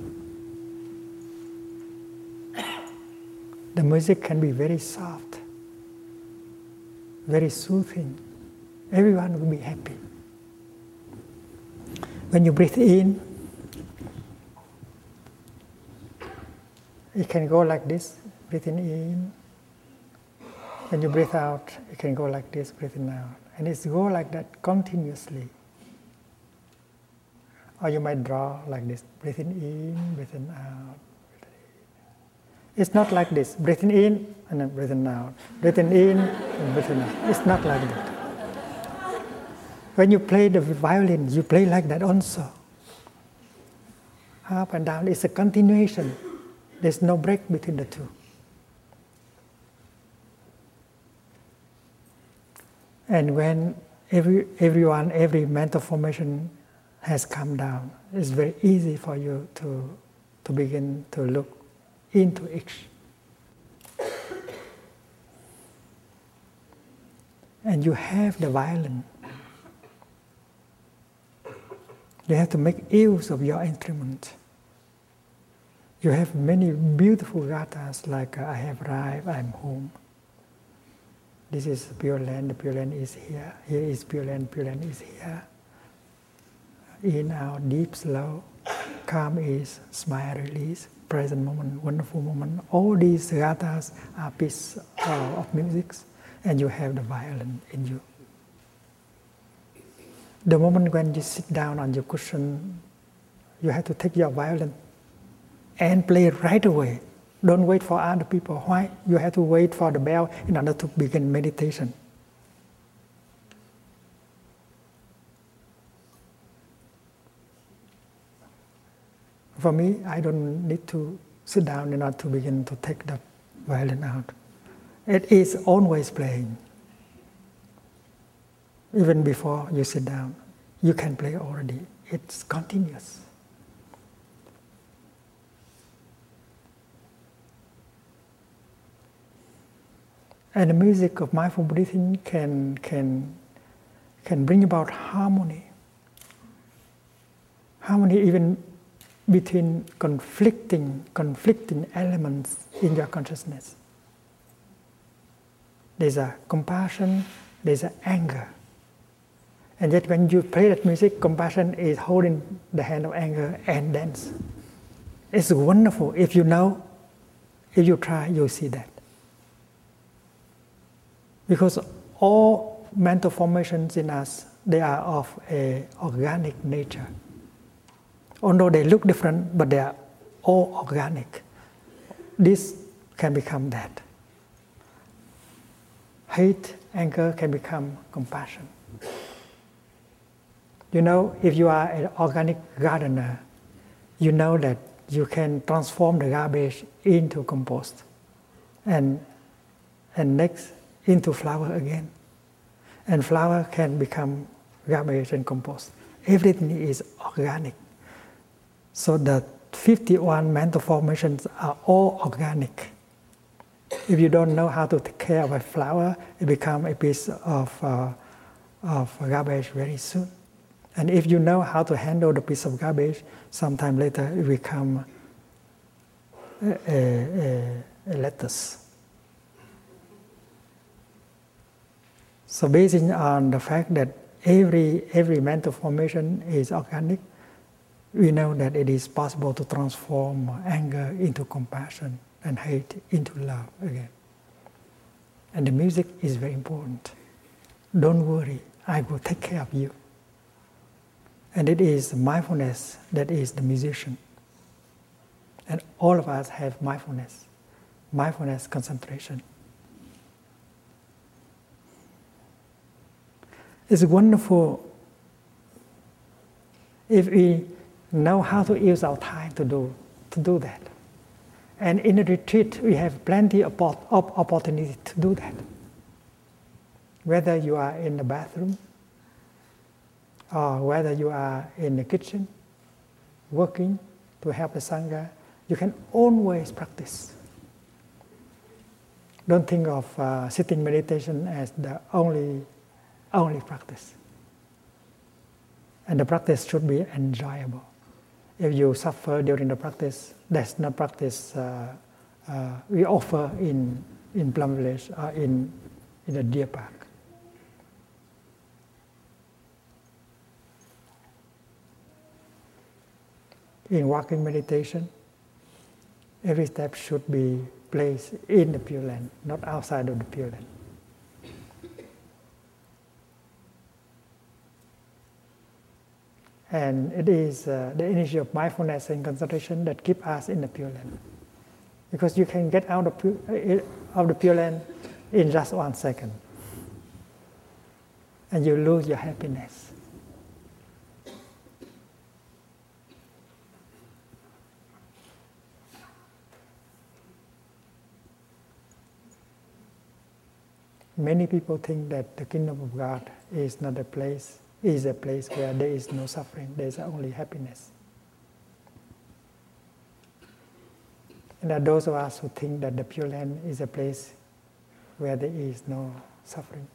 The music can be very soft, very soothing. Everyone will be happy. When you breathe in, it can go like this, breathing in. When you breathe out, it can go like this, breathing out. And it's go like that continuously. Or you might draw like this, breathing in, breathing out. It's not like this, breathing in and then breathing out, breathing in and breathing out. It's not like that. When you play the violin, you play like that also. Up and down, it's a continuation. There's no break between the two. And when every, everyone, every mental formation has come down, it's very easy for you to, to begin to look into each. And you have the violin. You have to make use of your instrument. You have many beautiful gathas like I have arrived, I'm home. This is pure land, pure land is here. Here is pure land, pure land is here. In, our deep, slow. Calm is, smile, release, present moment, wonderful moment. All these gathas are pieces uh, of music, and you have the violin in you. The moment when you sit down on your cushion, you have to take your violin and play right away don't wait for other people. Why? You have to wait for the bell in order to begin meditation. For me, I don't need to sit down in order to begin to take the violin out. It is always playing. Even before you sit down, you can play already. It's continuous. And the music of mindful breathing can, can, can bring about harmony. Harmony even between conflicting, conflicting elements in your consciousness. There's a compassion, there's a anger. And yet when you play that music, compassion is holding the hand of anger and dance. It's wonderful. If you know, if you try, you'll see that. Because all mental formations in us, they are of a organic nature. Although they look different, but they are all organic. This can become that. Hate, anger can become compassion. You know, if you are an organic gardener, you know that you can transform the garbage into compost and, and next into flower again. And flower can become garbage and compost. Everything is organic. So the 51 mental formations are all organic. If you don't know how to take care of a flower, it becomes a piece of, uh, of garbage very soon. And if you know how to handle the piece of garbage, sometime later it become a, a, a lettuce. So based on the fact that every, every mental formation is organic, we know that it is possible to transform anger into compassion and hate into love again. And the music is very important. Don't worry, I will take care of you. And it is mindfulness that is the musician. And all of us have mindfulness, mindfulness concentration. It's wonderful if we know how to use our time to do, to do that. And in the retreat, we have plenty of opportunity to do that. Whether you are in the bathroom, or whether you are in the kitchen working to help the Sangha, you can always practice. Don't think of uh, sitting meditation as the only, only practice. And the practice should be enjoyable. If you suffer during the practice, that's not practice uh, uh, we offer in, in Plum Village or in, in the Deer Park. in walking meditation, every step should be placed in the Pure Land, not outside of the Pure Land. And it is uh, the energy of mindfulness and concentration that keep us in the Pure Land. Because you can get out of, pure, uh, of the Pure Land in just one second. And you lose your happiness. Many people think that the kingdom of God is not a place, is a place where there is no suffering, there is only happiness. And there are those of us who think that the Pure Land is a place where there is no suffering.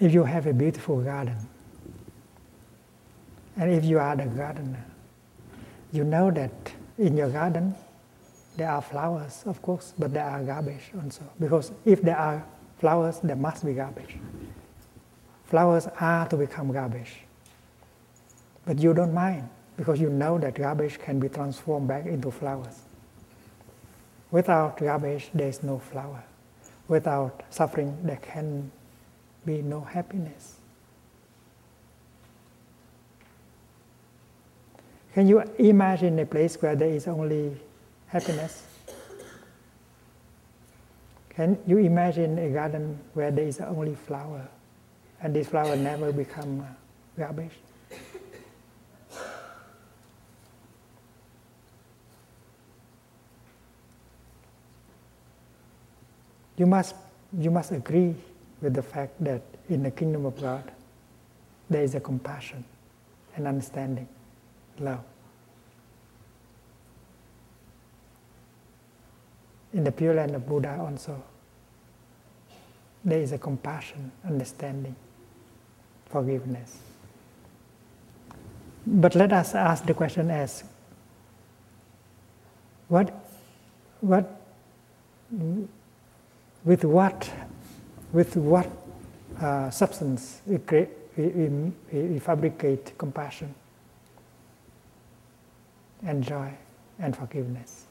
If you have a beautiful garden, and if you are the gardener, you know that in your garden there are flowers, of course, but there are garbage also. Because if there are flowers, there must be garbage. Flowers are to become garbage. But you don't mind because you know that garbage can be transformed back into flowers. Without garbage, there is no flower. Without suffering, there can be no happiness. Can you imagine a place where there is only happiness? Can you imagine a garden where there is only flower and this flower never become uh, garbage? You must, you must agree with the fact that in the kingdom of God, there is a compassion and understanding, love. In the Pure Land of Buddha also, there is a compassion, understanding, forgiveness. But let us ask the question as what, what, with what, with what uh, substance we, create, we, we, we fabricate compassion and joy and forgiveness.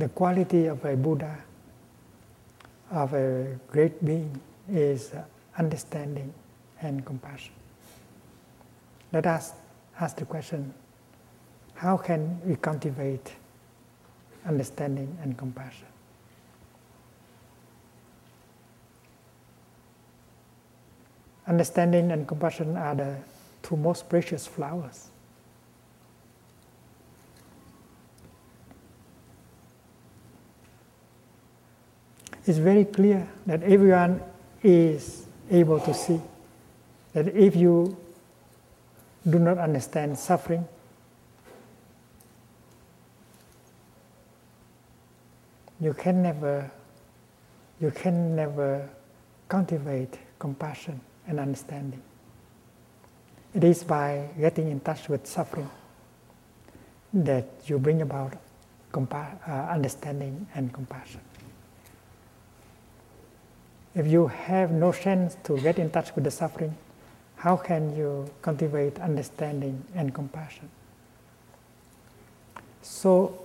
The quality of a Buddha, of a great being, is uh, understanding and compassion. Let us ask the question how can we cultivate understanding and compassion? Understanding and compassion are the two most precious flowers. It's very clear that everyone is able to see that if you do not understand suffering, you can never you can never cultivate compassion and understanding. It is by getting in touch with suffering that you bring about compa- uh, understanding and compassion. If you have no chance to get in touch with the suffering, how can you cultivate understanding and compassion? So,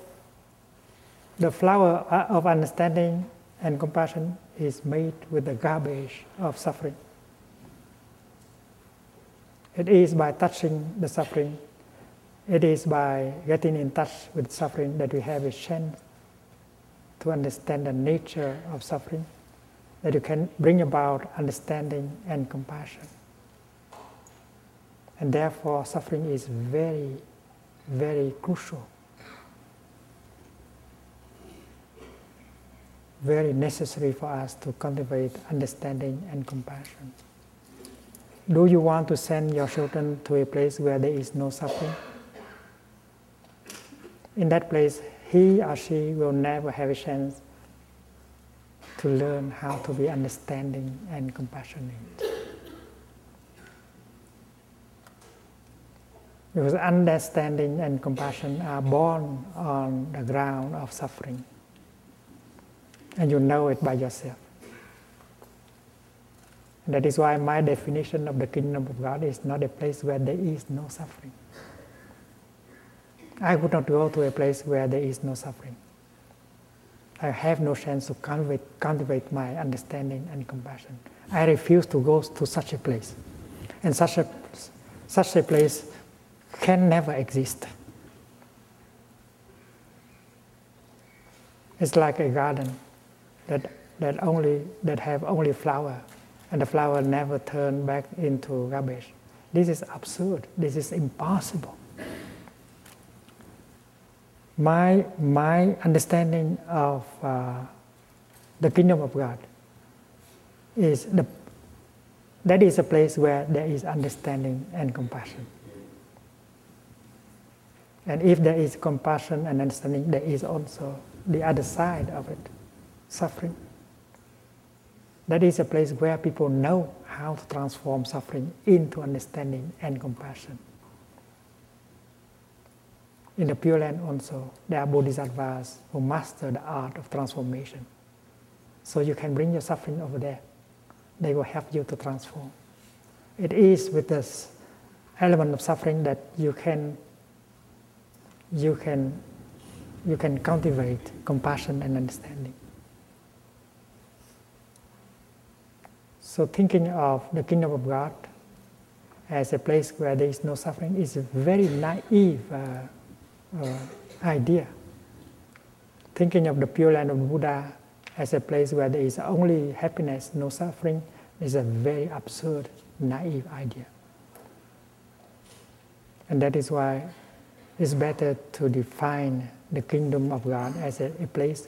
the flower of understanding and compassion is made with the garbage of suffering. It is by touching the suffering, it is by getting in touch with suffering that we have a chance to understand the nature of suffering that you can bring about understanding and compassion. And therefore, suffering is very, very crucial, very necessary for us to cultivate understanding and compassion. Do you want to send your children to a place where there is no suffering? In that place, he or she will never have a chance to learn how to be understanding and compassionate. Because understanding and compassion are born on the ground of suffering. And you know it by yourself. And that is why my definition of the kingdom of God is not a place where there is no suffering. I would not go to a place where there is no suffering. I have no chance to cultivate, cultivate my understanding and compassion. I refuse to go to such a place. And such a, such a place can never exist. It's like a garden that, that, only, that have only flower, and the flower never turn back into garbage. This is absurd. This is impossible my, my understanding of uh, the kingdom of God is the, that is a place where there is understanding and compassion. And if there is compassion and understanding, there is also the other side of it suffering. That is a place where people know how to transform suffering into understanding and compassion. In the Pure Land also, there are bodhisattvas who master the art of transformation. So you can bring your suffering over there. They will help you to transform. It is with this element of suffering that you can you can you can cultivate compassion and understanding. So thinking of the kingdom of God as a place where there is no suffering is a very naive uh, uh, idea. Thinking of the Pure Land of Buddha as a place where there is only happiness, no suffering, is a very absurd, naive idea. And that is why it's better to define the kingdom of God as a, a place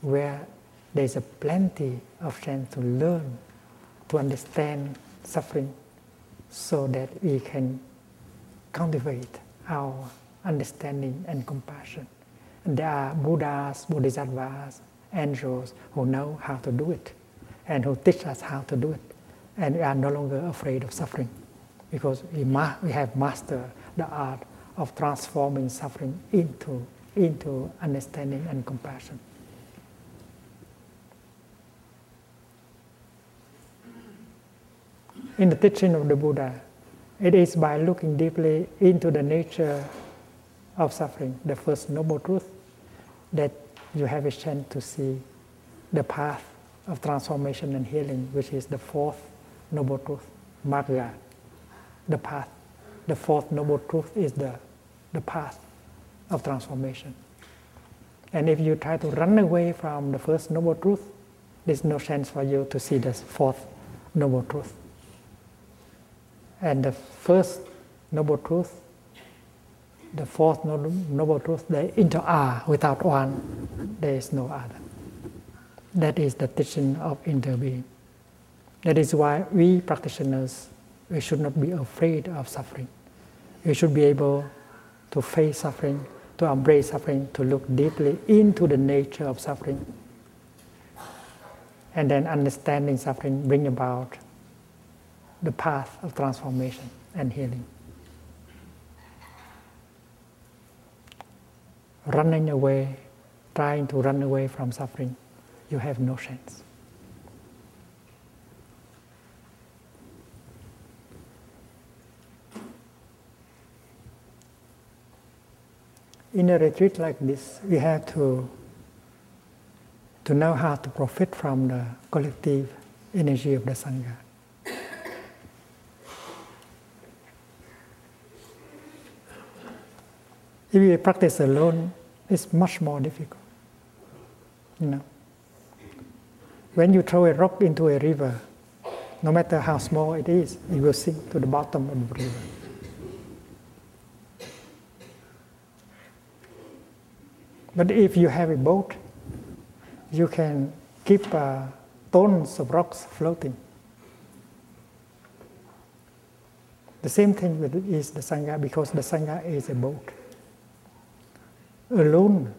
where there's a plenty of chance to learn, to understand suffering, so that we can cultivate our understanding and compassion. And there are Buddhas, Bodhisattvas, angels who know how to do it and who teach us how to do it. And we are no longer afraid of suffering because we, ma- we have mastered the art of transforming suffering into, into understanding and compassion. In the teaching of the Buddha, it is by looking deeply into the nature of suffering, the first noble truth, that you have a chance to see the path of transformation and healing, which is the fourth noble truth, Magga, the path. The fourth noble truth is the, the path of transformation. And if you try to run away from the first noble truth, there's no chance for you to see the fourth noble truth. And the first noble truth, the fourth noble truth, they inter are without one, there is no other. That is the teaching of interbeing. That is why we practitioners, we should not be afraid of suffering. We should be able to face suffering, to embrace suffering, to look deeply into the nature of suffering. And then understanding suffering bring about the path of transformation and healing. Running away, trying to run away from suffering, you have no chance. In a retreat like this, we have to, to know how to profit from the collective energy of the Sangha. If you practice alone, it's much more difficult. You know, when you throw a rock into a river, no matter how small it is, it will sink to the bottom of the river. But if you have a boat, you can keep uh, tons of rocks floating. The same thing with is the sangha because the sangha is a boat alone,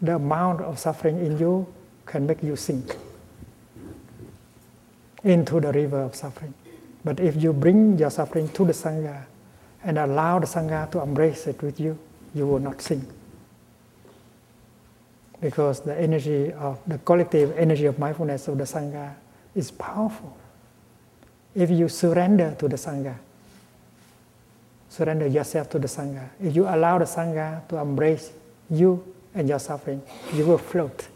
the amount of suffering in you can make you sink into the river of suffering. But if you bring your suffering to the Sangha and allow the Sangha to embrace it with you, you will not sink. Because the energy of the collective energy of mindfulness of the Sangha is powerful. If you surrender to the Sangha, surrender yourself to the Sangha. If you allow the Sangha to embrace you and your suffering, you will float.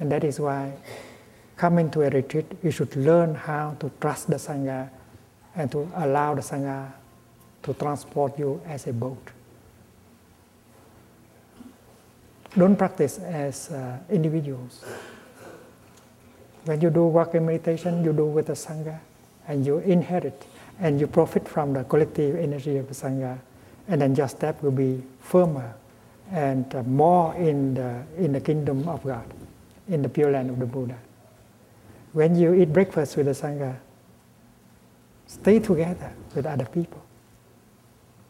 And that is why coming to a retreat, you should learn how to trust the Sangha and to allow the Sangha to transport you as a boat. Don't practice as uh, individuals. When you do walking meditation, you do with the Sangha and you inherit and you profit from the collective energy of the Sangha, and then your step will be firmer and uh, more in the, in the kingdom of God, in the pure land of the Buddha. When you eat breakfast with the Sangha, stay together with other people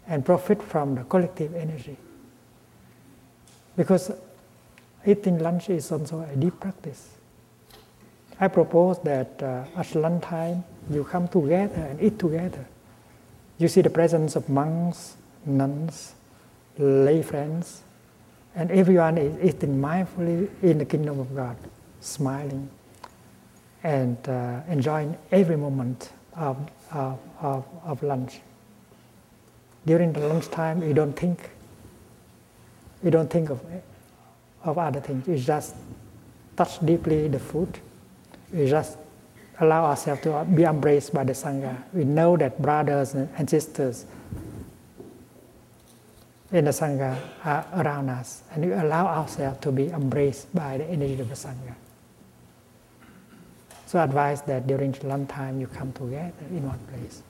and profit from the collective energy. Because eating lunch is also a deep practice. I propose that uh, at lunchtime you come together and eat together. You see the presence of monks, nuns, lay friends, and everyone is eating mindfully in the kingdom of God, smiling and uh, enjoying every moment of, of, of, of lunch. During the lunchtime, you don't think. You don't think of, of other things. You just touch deeply the food we just allow ourselves to be embraced by the Sangha. We know that brothers and sisters in the Sangha are around us, and we allow ourselves to be embraced by the energy of the Sangha. So I advise that during lunchtime you come together in one place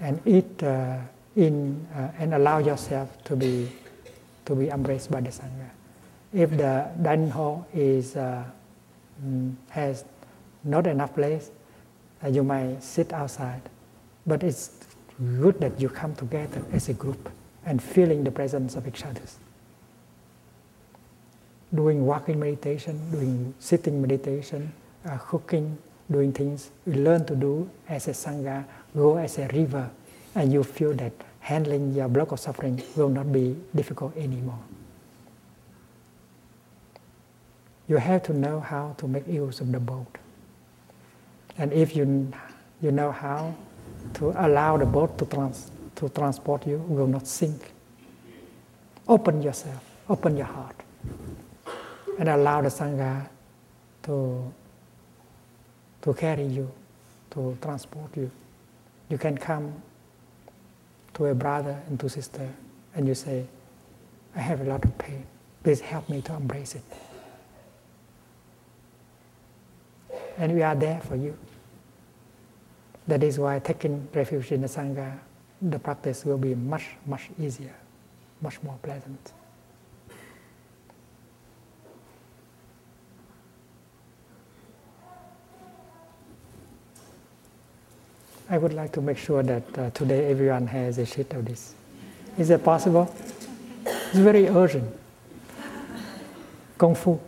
and eat uh, in uh, and allow yourself to be to be embraced by the sangha. If the dining hall is uh, has not enough place, uh, you might sit outside. But it's good that you come together as a group and feeling the presence of each other. Doing walking meditation, doing sitting meditation, uh, cooking, doing things we learn to do as a sangha, go as a river, and you feel that handling your block of suffering will not be difficult anymore. You have to know how to make use of the boat. And if you, you know how to allow the boat to, trans, to transport you, will not sink. Open yourself, open your heart, and allow the Sangha to, to carry you, to transport you. You can come to a brother and to sister and you say, I have a lot of pain. Please help me to embrace it. And we are there for you. That is why taking refuge in the Sangha, the practice will be much, much easier, much more pleasant. I would like to make sure that uh, today everyone has a sheet of this. Is that possible? It's very urgent. Kung Fu.